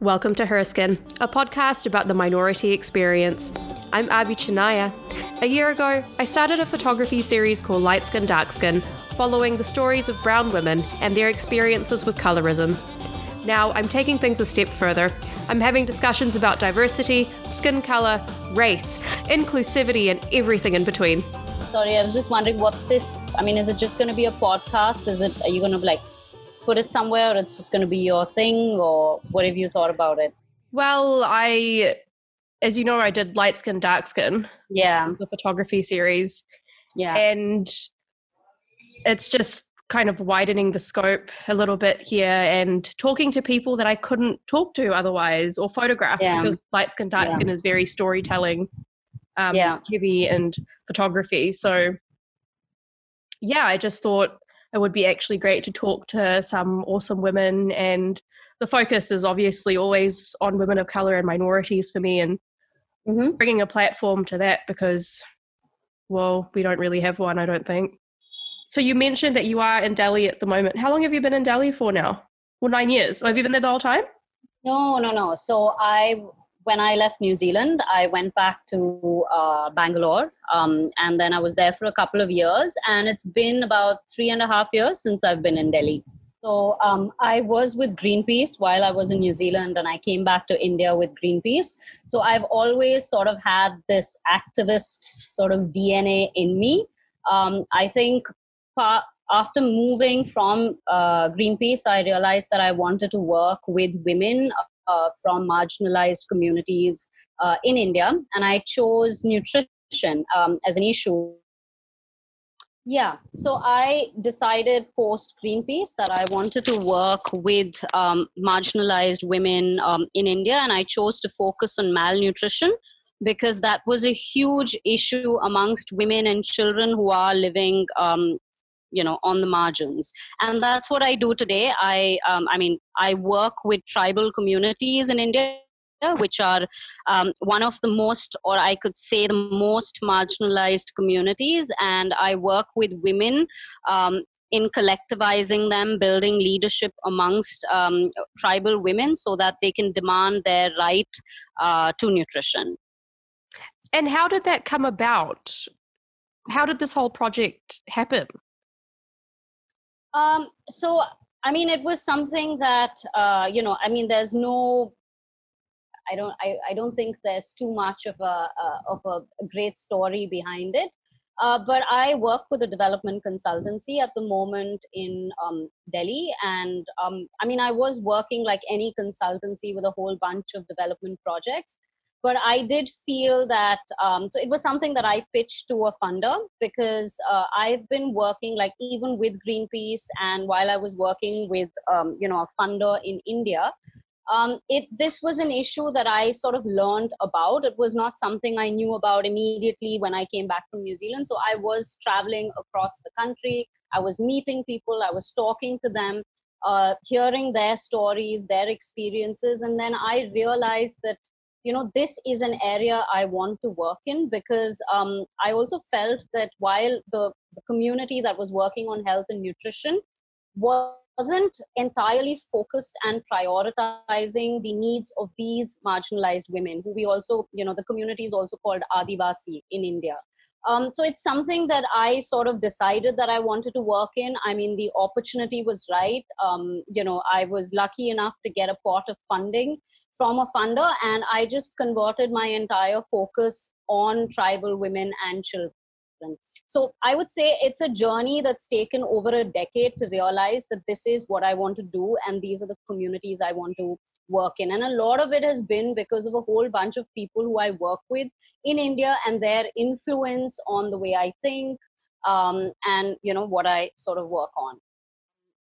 Welcome to Her Skin, a podcast about the minority experience. I'm Abby Chinaya. A year ago, I started a photography series called Light Skin Dark Skin, following the stories of brown women and their experiences with colorism. Now, I'm taking things a step further. I'm having discussions about diversity, skin color, race, inclusivity, and everything in between. Sorry, I was just wondering what this. I mean, is it just going to be a podcast? Is it? Are you going to like put it somewhere, or it's just going to be your thing, or what have you thought about it? Well, I, as you know, I did light skin, dark skin. Yeah, the photography series. Yeah, and it's just kind of widening the scope a little bit here and talking to people that I couldn't talk to otherwise or photograph yeah. because light skin, dark yeah. skin is very storytelling um, yeah. heavy and photography. So, yeah, I just thought it would be actually great to talk to some awesome women. And the focus is obviously always on women of color and minorities for me and mm-hmm. bringing a platform to that because, well, we don't really have one, I don't think. So you mentioned that you are in Delhi at the moment. How long have you been in Delhi for now? Well, nine years. Have you been there the whole time? No, no, no. So I, when I left New Zealand, I went back to uh, Bangalore, um, and then I was there for a couple of years. And it's been about three and a half years since I've been in Delhi. So um, I was with Greenpeace while I was in New Zealand, and I came back to India with Greenpeace. So I've always sort of had this activist sort of DNA in me. Um, I think after moving from uh, Greenpeace, I realized that I wanted to work with women uh, from marginalized communities uh, in India, and I chose nutrition um, as an issue. Yeah, so I decided post Greenpeace that I wanted to work with um, marginalized women um, in India, and I chose to focus on malnutrition because that was a huge issue amongst women and children who are living um, you know on the margins and that's what i do today i um, i mean i work with tribal communities in india which are um, one of the most or i could say the most marginalized communities and i work with women um, in collectivizing them, building leadership amongst um, tribal women so that they can demand their right uh, to nutrition. And how did that come about? How did this whole project happen? Um, so, I mean, it was something that uh, you know. I mean, there's no. I don't. I, I don't think there's too much of a of a great story behind it. Uh, but I work with a development consultancy at the moment in um, Delhi, and um, I mean, I was working like any consultancy with a whole bunch of development projects but i did feel that um, so it was something that i pitched to a funder because uh, i've been working like even with greenpeace and while i was working with um, you know a funder in india um, it this was an issue that i sort of learned about. It was not something i knew about immediately when i came back from new zealand. So i was traveling across the country. I was meeting people. I was talking to them uh, hearing their stories their experiences. And then i realized that you know this is an area i want to work in because um, i also felt that while the, the community that was working on health and nutrition wasn't entirely focused and prioritizing the needs of these marginalized women who we also you know the community is also called adivasi in india um, so it's something that I sort of decided that I wanted to work in. I mean, the opportunity was right. Um, you know, I was lucky enough to get a pot of funding from a funder, and I just converted my entire focus on tribal women and children. So I would say it's a journey that's taken over a decade to realize that this is what I want to do, and these are the communities I want to work in. And a lot of it has been because of a whole bunch of people who i work with in india and their influence on the way i think um, and you know what i sort of work on.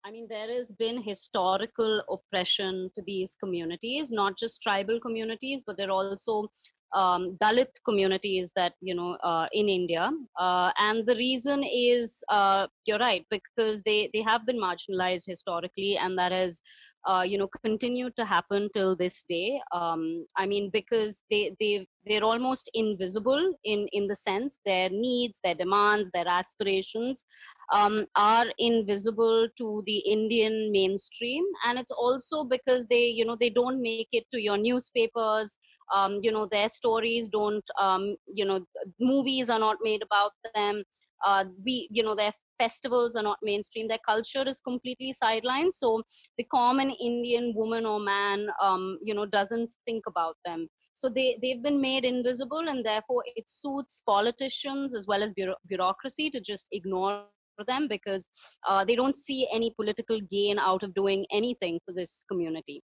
I mean there has been historical oppression to these communities not just tribal communities but there are also um, Dalit communities that you know uh, in India, uh, and the reason is uh, you're right because they they have been marginalized historically, and that has uh, you know continue to happen till this day. Um, i mean because they they they're almost invisible in in the sense their needs their demands their aspirations um, are invisible to the indian mainstream. And it's also because they you know they don't make it to your newspapers. Um, you know their stories don't um, you know movies are not made about them. Uh, we you know their festivals are not mainstream. Their culture is completely sidelined so the common indian woman or man um, you know doesn't think about them. So they they've been made invisible and therefore it suits politicians as well as bureaucracy to just ignore them because uh, they don't see any political gain out of doing anything for this community.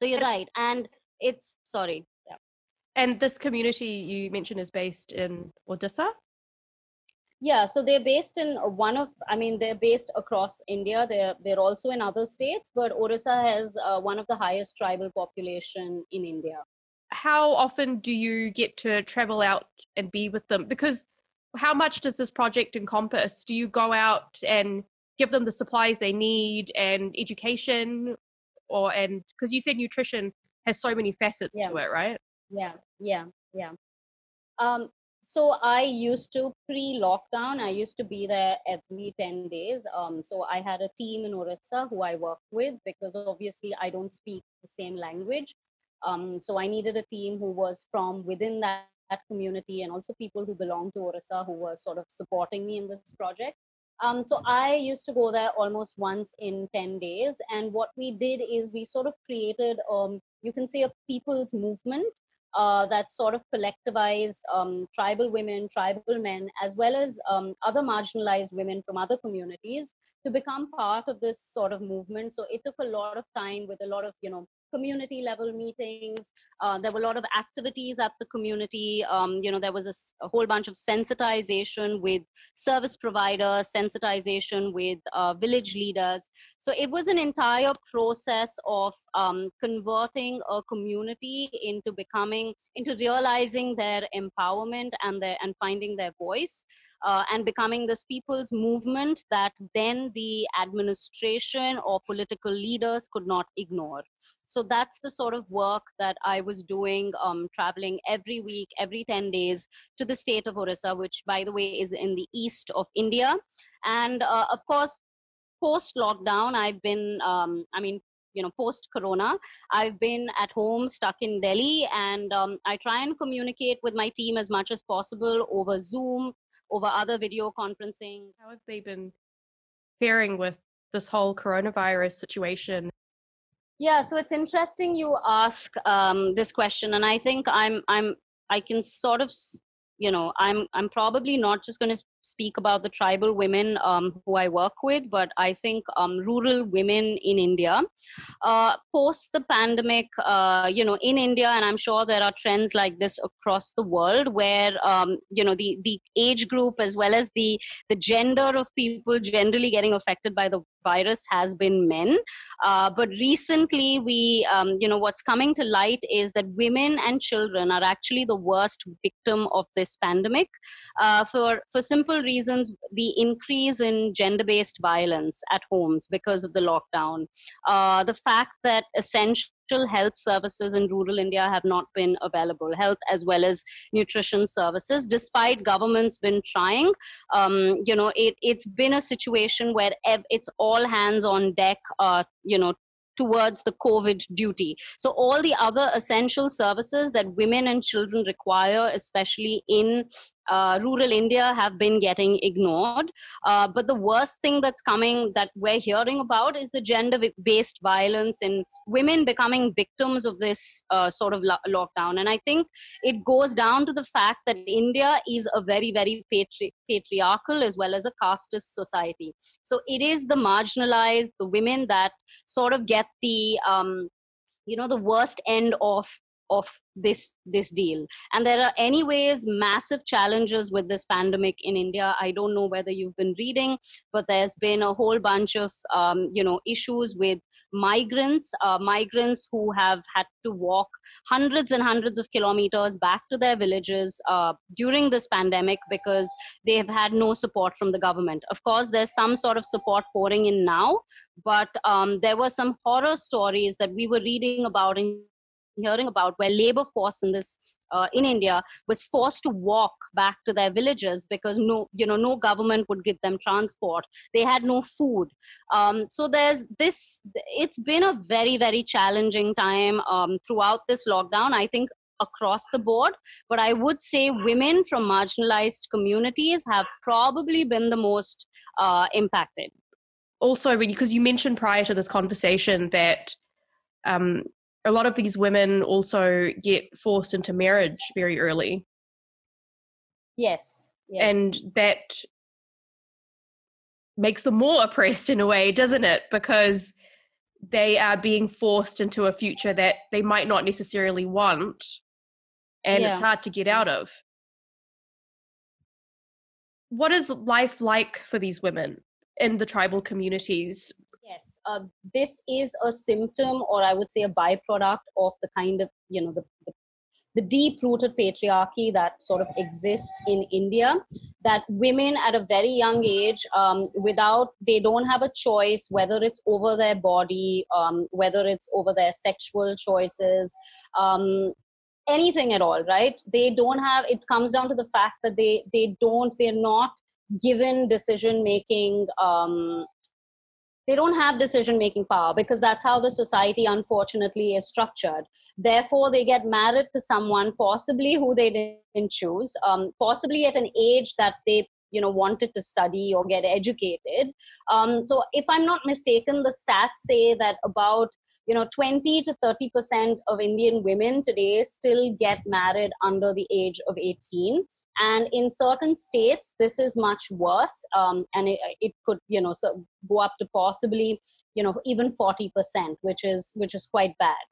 So you're right and it's sorry yeah. and this community you mentioned is based in odisha yeah so they're based in one of i mean they're based across india. They're they're also in other states but orissa has uh, one of the highest tribal population in india. How often do you get to travel out and be with them? Because how much does this project encompass? Do you go out and give them the supplies they need and education or and because you said nutrition has so many facets yeah. to it right? Yeah yeah yeah. Um, so i used to pre-lockdown. I used to be there every 10 days. Um, so i had a team in orissa who i worked with because obviously i don't speak the same language. Um, so i needed a team who was from within that, that community and also people who belong to orissa who were sort of supporting me in this project. Um, so I used to go there almost once in 10 days. And what we did is we sort of created, um, you can say, a people's movement uh, that sort of collectivized um, tribal women, tribal men, as well as um, other marginalized women from other communities to become part of this sort of movement. So it took a lot of time with a lot of, you know, community level meetings. Uh, there were a lot of activities at the community. Um, you know, there was a, a, whole bunch of sensitization with service providers, sensitization with uh, village leaders. So it was an entire process of um, converting a community into becoming, into realizing their empowerment and their and finding their voice uh, and becoming this people's movement that then the administration or political leaders could not ignore. So that's the sort of work that I was doing, um, traveling every week, every 10 days to the state of Orissa, which, by the way, is in the east of India. And uh, of course, post lockdown, I've been, um, I mean, you know post corona i've been at home stuck in delhi and um, i try and communicate with my team as much as possible over zoom over other video conferencing. How have they been faring with this whole coronavirus situation? Yeah, so it's interesting you ask um, this question, and I think I'm I'm I can sort of you know I'm I'm probably not just going to speak about the tribal women um, who I work with, but I think um, rural women in India. Uh, post the pandemic, uh, you know, in India, and I'm sure there are trends like this across the world, where um, you know the the age group as well as the the gender of people generally getting affected by the virus has been men uh, but recently we um, you know what's coming to light is that women and children are actually the worst victim of this pandemic uh, for for simple simple reasons the increase in gender based violence at homes because of the lockdown, uh, the fact that essential health services in rural India have not been available, health as well as nutrition services, despite governments been trying. Um, you know, it, it's been a situation where it's all hands on deck, uh, you know, towards the COVID duty. So, all the other essential services that women and children require, especially in uh, rural India have been getting ignored. Uh, but the worst thing that's coming that we're hearing about is the gender based violence and women becoming victims of this uh, sort of lo- lockdown. And I think it goes down to the fact that India is a very, very patri- patriarchal as well as a casteist society. So it is the marginalized, the women that sort of get the um, you know the worst end of of this this deal. And there are anyways massive challenges with this pandemic in india. I don't know whether you've been reading but there's been a whole bunch of um, you know issues with migrants uh, migrants who have had to walk hundreds and hundreds of kilometers back to their villages uh, during this pandemic because they have had no support from the government. Of course there's some sort of support pouring in now but um, there were some horror stories that we were reading about in hearing about where labor force in this uh, in india was forced to walk back to their villages because no you know no government would give them transport. They had no food. Um, so there's this it's been a very very challenging time um, throughout this lockdown i think across the board. But i would say women from marginalized communities have probably been the most uh, impacted. Also because you mentioned prior to this conversation that um, a lot of these women also get forced into marriage very early. Yes. yes. And that makes them more oppressed in a way, doesn't it? Because they are being forced into a future that they might not necessarily want and yeah. it's hard to get out of. What is life like for these women in the tribal communities uh, this is a symptom or i would say a byproduct of the kind of you know the, the, the deep rooted patriarchy that sort of exists in india that women at a very young age um, without they don't have a choice whether it's over their body um, whether it's over their sexual choices um, anything at all right? They don't have it comes down to the fact that they they don't they're not given decision making um, they don't have decision making power because that's how the society unfortunately is structured. Therefore they get married to someone possibly who they didn't choose um, possibly at an age that they you know wanted to study or get educated. Um, so if i'm not mistaken the stats say that about you know 20 to 30 percent of indian women today still get married under the age of 18 and in certain states this is much worse um, and it, it, could you know so go up to possibly you know even 40 percent which is which is quite bad.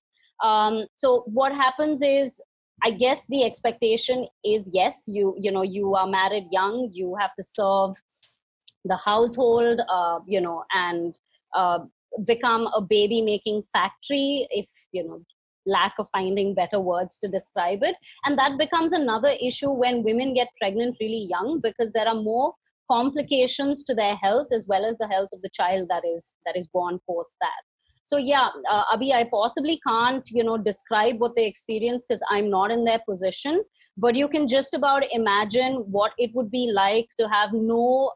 Um, so what happens is i guess the expectation is yes you you know you are married young you have to serve the household uh, you know and uh, become a baby making factory if you know lack of finding better words to describe it. And that becomes another issue when women get pregnant really young because there are more complications to their health as well as the health of the child that is that is born post that so yeah uh, abhi i possibly can't you know describe what they experience because i'm not in their position. But you can just about imagine what it would be like to have no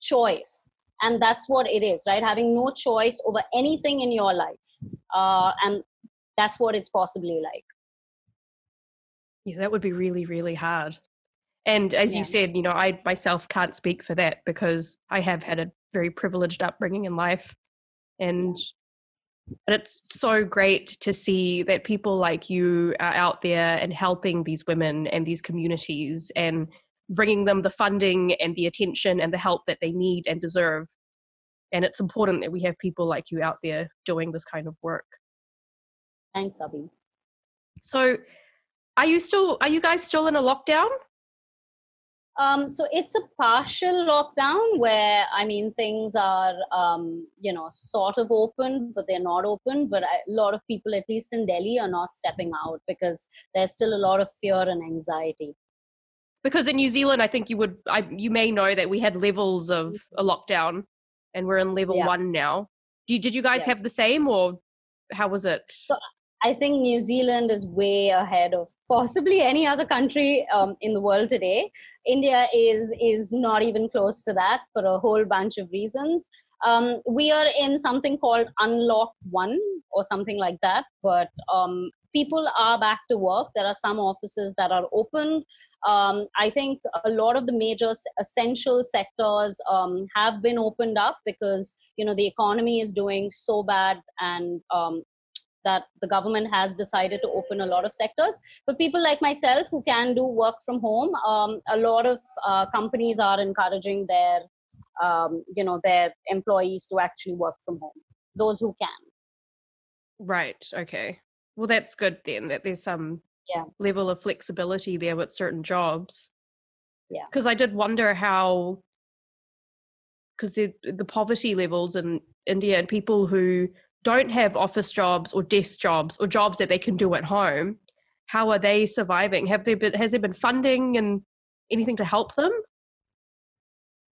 choice. And that's what it is right? Having no choice over anything in your life. Uh, and that's what it's possibly like. Yeah that would be really really hard. And as yeah. you said you know i myself can't speak for that because i have had a very privileged upbringing in life. And but it's so great to see that people like you are out there and helping these women and these communities and bringing them the funding and the attention and the help that they need and deserve. And it's important that we have people like you out there doing this kind of work. Thanks, Abby. So, are you still? Are you guys still in a lockdown? Um, so it's a partial lockdown where I mean things are um, you know sort of open, but they're not open. But I, a lot of people, at least in Delhi, are not stepping out because there's still a lot of fear and anxiety because in New Zealand, I think you would, I, you may know that we had levels of a lockdown, and we're in level yeah. one now. Did, did you guys yeah. have the same, or how was it? So I think New Zealand is way ahead of possibly any other country um, in the world today. India is is not even close to that for a whole bunch of reasons. Um, we are in something called Unlock One or something like that, but um, people are back to work. There are some offices that are open. Um, I think a lot of the major essential sectors um, have been opened up because you know the economy is doing so bad and um, that the government has decided to open a lot of sectors. But people like myself who can do work from home, um, a lot of uh, companies are encouraging their um, you know their employees to actually work from home. Those who can. Right. Okay. Well, that's good then. That there's some yeah. level of flexibility there with certain jobs. Yeah. Because I did wonder how, because the, the poverty levels in India and people who don't have office jobs or desk jobs or jobs that they can do at home, how are they surviving? Have there been has there been funding and anything to help them?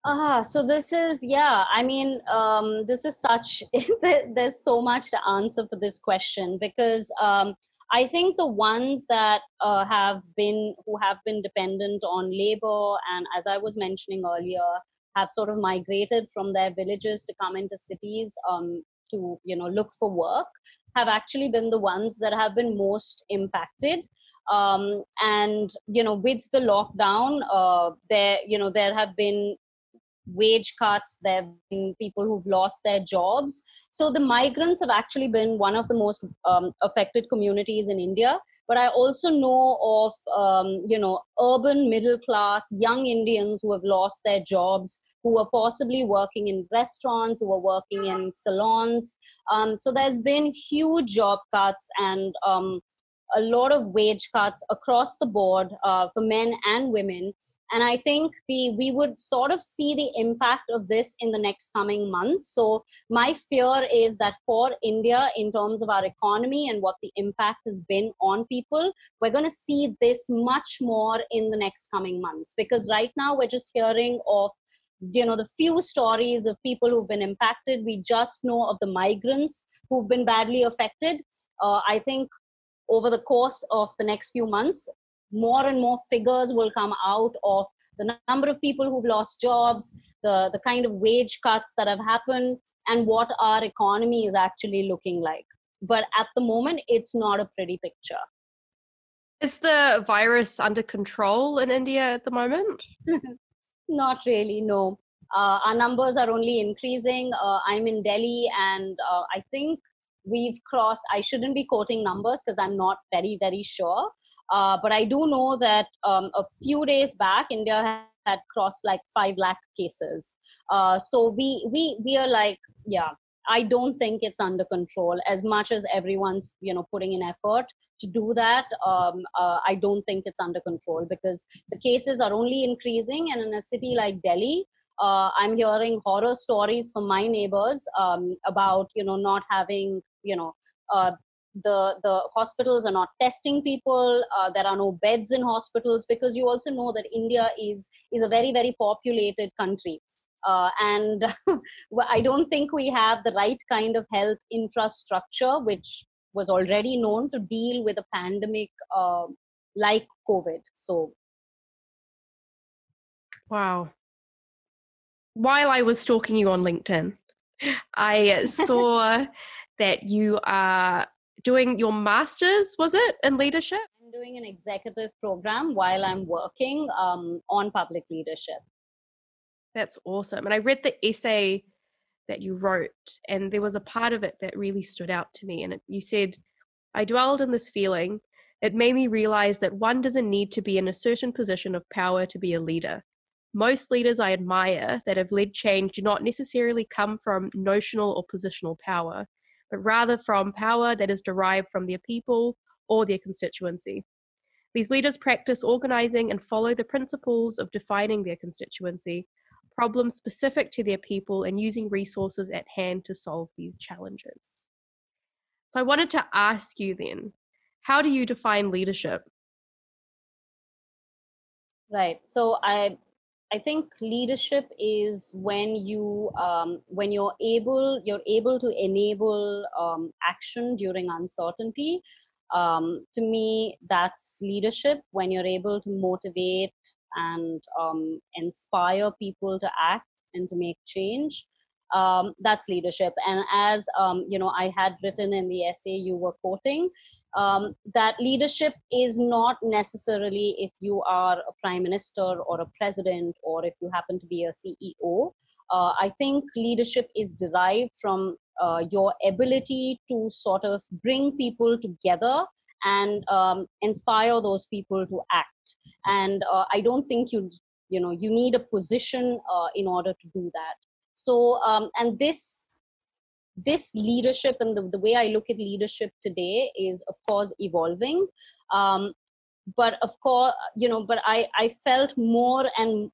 Ah, so this is yeah. I mean, um, this is such. there's so much to answer for this question because um, I think the ones that uh, have been who have been dependent on labor and, as I was mentioning earlier, have sort of migrated from their villages to come into cities um, to you know look for work have actually been the ones that have been most impacted um, and you know with the lockdown uh, there you know there have been wage cuts, there have been people who've lost their jobs. So the migrants have actually been one of the most um, affected communities in India. But I also know of, um, you know, urban middle class young Indians who have lost their jobs, who are possibly working in restaurants, who are working in salons. Um, so there's been huge job cuts and um, a lot of wage cuts across the board uh, for men and women. And i think the we would sort of see the impact of this in the next coming months. So my fear is that for india in terms of our economy and what the impact has been on people we're going to see this much more in the next coming months. Because right now we're just hearing of you know the few stories of people who've been impacted we just know of the migrants who've been badly affected uh, i think over the course of the next few months more and more figures will come out of the number of people who've lost jobs, the, the kind of wage cuts that have happened, and what our economy is actually looking like. But at the moment, it's not a pretty picture. Is the virus under control in India at the moment? not really, no. Uh, our numbers are only increasing. Uh, I'm in Delhi, and uh, I think we've crossed, I shouldn't be quoting numbers because I'm not very, very sure. Uh, but I do know that um, a few days back, India had crossed like five lakh cases. Uh, so we we we are like, yeah, I don't think it's under control as much as everyone's you know putting in effort to do that. Um, uh, I don't think it's under control because the cases are only increasing, and in a city like Delhi. Uh, I'm hearing horror stories from my neighbors um, about you know not having you know uh, the the hospitals are not testing people uh, there are no beds in hospitals because you also know that india is is a very very populated country uh, and i don't think we have the right kind of health infrastructure which was already known to deal with a pandemic uh, like covid so wow while i was stalking you on linkedin i saw that you are doing your master's, was it, in leadership? I'm doing an executive program while I'm working um, on public leadership. That's awesome. And I read the essay that you wrote, and there was a part of it that really stood out to me. And it, you said, I dwelled in this feeling. It made me realize that one doesn't need to be in a certain position of power to be a leader. Most leaders I admire that have led change do not necessarily come from notional or positional power but rather from power that is derived from their people or their constituency. These leaders practice organizing and follow the principles of defining their constituency, problems specific to their people, and using resources at hand to solve these challenges. So, I wanted to ask you then how do you define leadership? Right. So, I I think leadership is when you um, when you're able you're able to enable um, action during uncertainty. Um, to me, that's leadership when you're able to motivate and um, inspire people to act and to make change. Um, that's leadership. And as um, you know, I had written in the essay you were quoting, um, that leadership is not necessarily if you are a prime minister or a president or if you happen to be a ceo uh, i think leadership is derived from uh, your ability to sort of bring people together and um, inspire those people to act and uh, i don't think you you know you need a position uh, in order to do that so um, and this this leadership and the, the way I look at leadership today is, of course, evolving. Um, but of course, you know, but I, I felt more and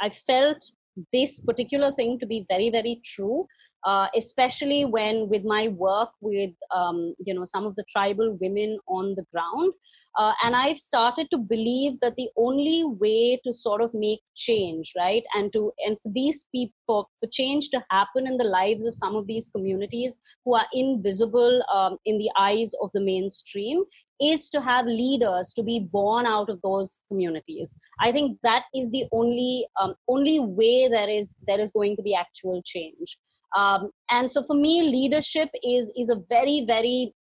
I felt this particular thing to be very very true uh, especially when with my work with um, you know some of the tribal women on the ground uh, and i've started to believe that the only way to sort of make change right and to and for these people for change to happen in the lives of some of these communities who are invisible um, in the eyes of the mainstream is to have leaders to be born out of those communities. I think that is the only um, only way there is there is going to be actual change. Um, and so for me leadership is is a very very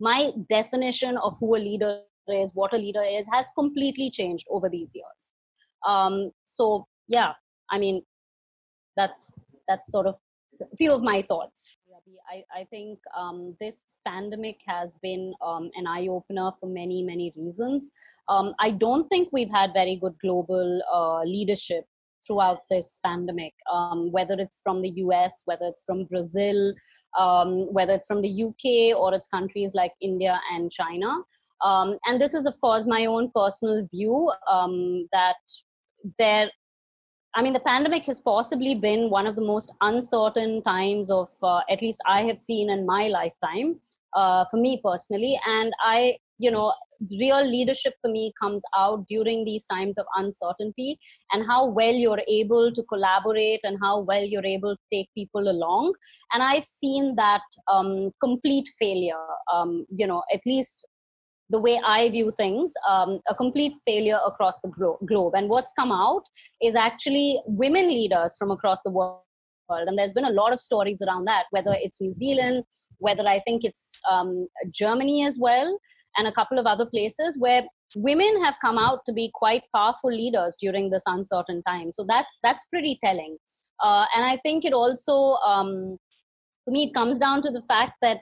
my definition of who a leader is what a leader is has completely changed over these years. Um, so yeah i mean that's that's sort of a few of my thoughts I, I think um, this pandemic has been um, an eye opener for many, many reasons. Um, I don't think we've had very good global uh, leadership throughout this pandemic, um, whether it's from the US, whether it's from Brazil, um, whether it's from the UK, or it's countries like India and China. Um, and this is, of course, my own personal view that there I mean, the pandemic has possibly been one of the most uncertain times of, uh, at least I have seen in my lifetime, uh, for me personally. And I, you know, real leadership for me comes out during these times of uncertainty and how well you're able to collaborate and how well you're able to take people along. And I've seen that um, complete failure, um, you know, at least the way I view things, um, a complete failure across the glo- globe. And what's come out is actually women leaders from across the world. And there's been a lot of stories around that, whether it's New Zealand, whether I think it's um, Germany as well, and a couple of other places where women have come out to be quite powerful leaders during this uncertain time. So that's that's pretty telling. Uh, and I think it also, um, for me, it comes down to the fact that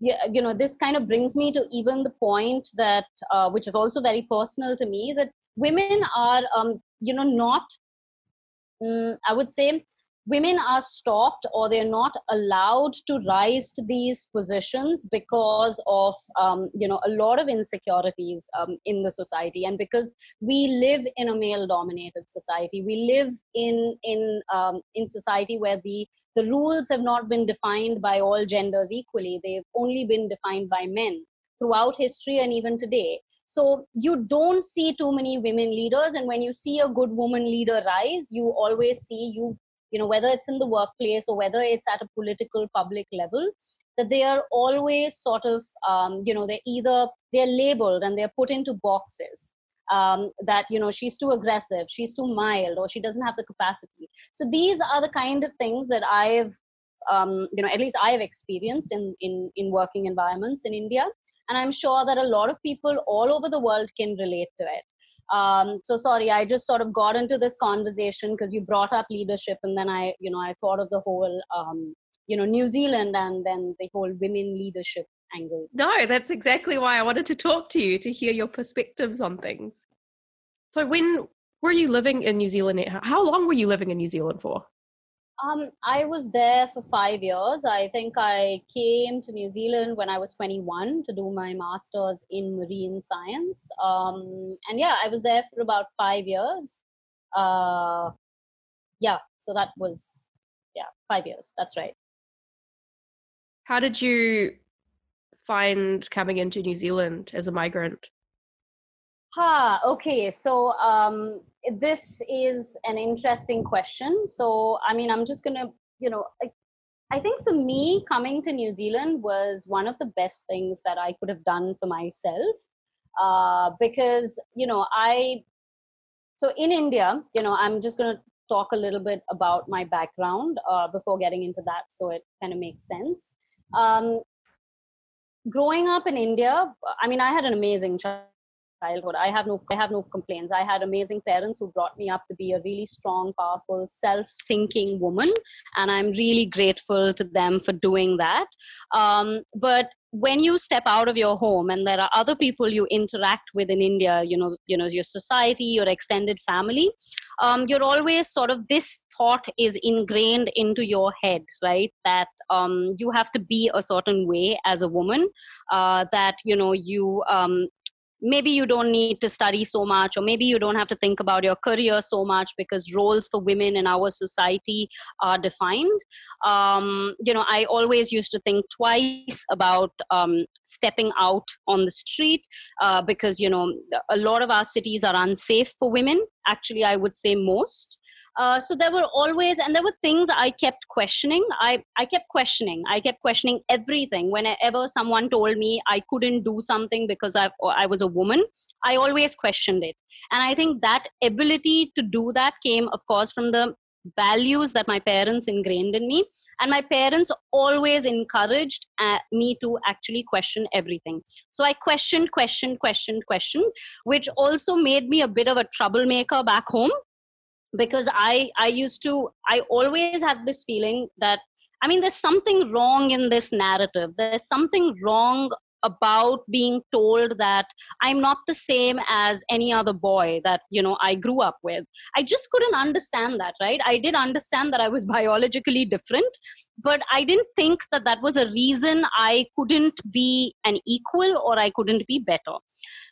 yeah, you know this kind of brings me to even the point that uh, which is also very personal to me that women are um, you know not um, i would say women are stopped or they're not allowed to rise to these positions because of um, you know a lot of insecurities um, in the society. And because we live in a male dominated society we live in in um, in society where the the rules have not been defined by all genders equally. They've only been defined by men throughout history and even today. So you don't see too many women leaders. And when you see a good woman leader rise you always see you you know whether it's in the workplace or whether it's at a political public level that they are always sort of um, you know they're either they're labeled and they're put into boxes um, that you know she's too aggressive she's too mild or she doesn't have the capacity. So these are the kind of things that i've um, you know at least i have experienced in, in in working environments in india. And i'm sure that a lot of people all over the world can relate to it um, so sorry i just sort of got into this conversation because you brought up leadership and then i you know i thought of the whole um, you know new zealand and then the whole women leadership angle. No that's exactly why i wanted to talk to you to hear your perspectives on things. So when were you living in new zealand? How long were you living in new zealand for um, I was there for five years. I think I came to New Zealand when I was 21 to do my master's in marine science. Um, and yeah, I was there for about five years. Uh, yeah, so that was, yeah, five years. That's right. How did you find coming into New Zealand as a migrant? Ha, okay. So um, this is an interesting question. So, I mean, I'm just going to, you know, like, I think for me, coming to New Zealand was one of the best things that I could have done for myself. Uh, because, you know, I, so in India, you know, I'm just going to talk a little bit about my background uh, before getting into that so it kind of makes sense. Um, growing up in India, I mean, I had an amazing childhood childhood. I have no i have no complaints. I had amazing parents who brought me up to be a really strong powerful self-thinking woman and i'm really grateful to them for doing that. Um, but when you step out of your home and there are other people you interact with in india you know you know your society your extended family um, you're always sort of this thought is ingrained into your head right? That um, you have to be a certain way as a woman uh, that you know you um, maybe you don't need to study so much or maybe you don't have to think about your career so much because roles for women in our society are defined. Um, you know i always used to think twice about um, stepping out on the street uh, because you know a lot of our cities are unsafe for women actually i would say most. Uh, so there were always and there were things i kept questioning. I i kept questioning. I kept questioning everything. Whenever someone told me i couldn't do something because i i was a woman i always questioned it. And i think that ability to do that came of course from the values that my parents ingrained in me. And my parents always encouraged uh, me to actually question everything. So i questioned questioned questioned questioned which also made me a bit of a troublemaker back home. Because i i used to i always had this feeling that i mean there's something wrong in this narrative. There's something wrong about being told that i'm not the same as any other boy that you know i grew up with. I just couldn't understand that right? I did understand that i was biologically different but i didn't think that that was a reason i couldn't be an equal or i couldn't be better.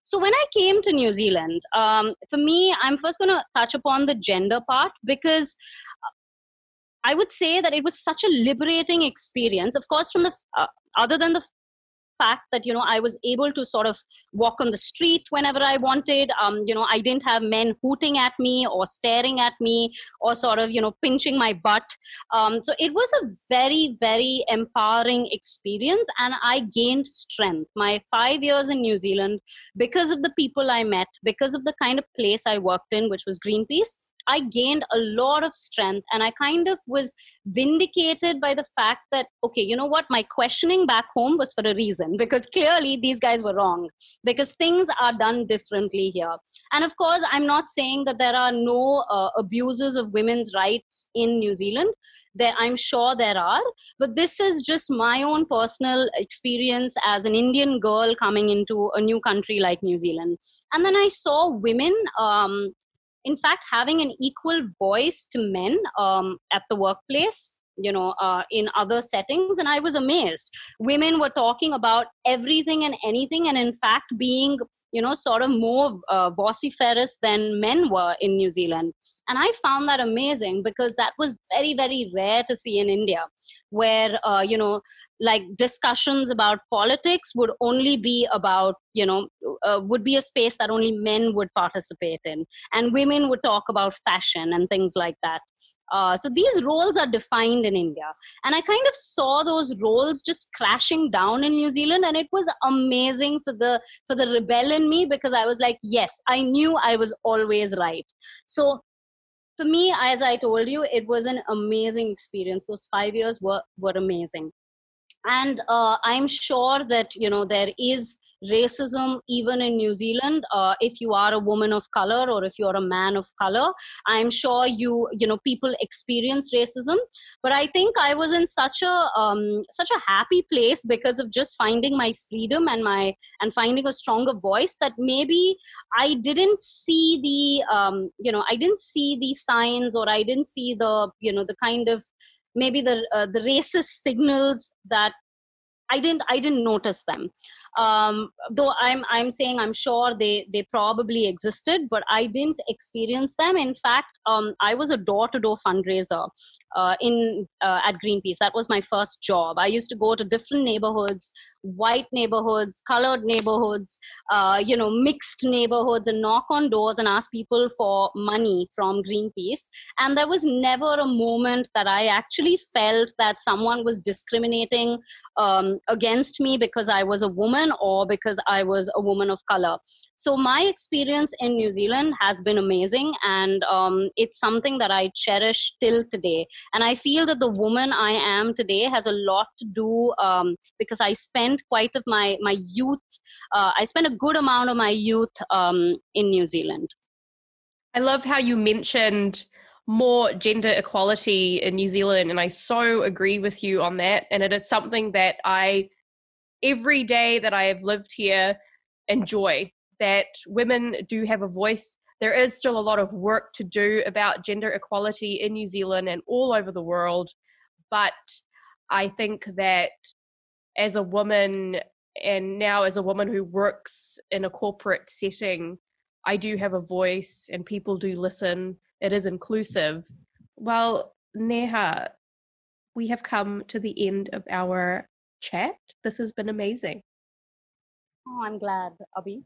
So when i came to new zealand um, for me i'm first going to touch upon the gender part because I would say that it was such a liberating experience. Of course, from the uh, other than the fact that you know i was able to sort of walk on the street whenever i wanted. Um, you know i didn't have men hooting at me or staring at me or sort of you know pinching my butt. Um, so it was a very very empowering experience and i gained strength. My five years in new zealand because of the people i met because of the kind of place i worked in which was greenpeace I gained a lot of strength and I kind of was vindicated by the fact that, okay, you know what? My questioning back home was for a reason because clearly these guys were wrong because things are done differently here. And of course, I'm not saying that there are no uh, abuses of women's rights in New Zealand. There, I'm sure there are, but this is just my own personal experience as an Indian girl coming into a new country like New Zealand. And then I saw women um, in fact having an equal voice to men um, at the workplace you know uh, in other settings and i was amazed. Women were talking about everything and anything and in fact being you know sort of more uh, vociferous than men were in new zealand. And i found that amazing because that was very very rare to see in india where uh, you know like discussions about politics would only be about you know uh, would be a space that only men would participate in. And women would talk about fashion and things like that. Uh, so these roles are defined in india. And i kind of saw those roles just crashing down in new zealand and it was amazing for the for the rebel in me because i was like yes i knew i was always right. So for me as i told you it was an amazing experience. Those 5 years were were amazing. And uh, i'm sure that you know there is racism even in new zealand uh, if you are a woman of color or if you're a man of color i'm sure you you know people experience racism. But i think i was in such a um, such a happy place because of just finding my freedom and my and finding a stronger voice that maybe i didn't see the um, you know i didn't see the signs or i didn't see the you know the kind of maybe the uh, the racist signals that i didn't i didn't notice them um, though i'm i'm saying i'm sure they they probably existed but i didn't experience them. In fact um, i was a door-to-door fundraiser uh, in uh, at greenpeace. That was my first job. I used to go to different neighborhoods white neighborhoods colored neighborhoods uh, you know mixed neighborhoods and knock on doors and ask people for money from greenpeace. And there was never a moment that i actually felt that someone was discriminating um, against me because i was a woman Zealand or because I was a woman of color. So my experience in New Zealand has been amazing, and um, it's something that I cherish till today. And I feel that the woman I am today has a lot to do um, because I spent quite of my my youth. Uh, I spent a good amount of my youth um, in New Zealand. I love how you mentioned more gender equality in New Zealand. And I so agree with you on that. And it is something that I, every day that I have lived here, enjoy that women do have a voice. There is still a lot of work to do about gender equality in New Zealand and all over the world. But I think that as a woman, and now as a woman who works in a corporate setting, I do have a voice and people do listen it is inclusive. Well, Neha, we have come to the end of our chat. This has been amazing. Oh, I'm glad, Abhi.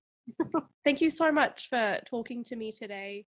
Thank you so much for talking to me today.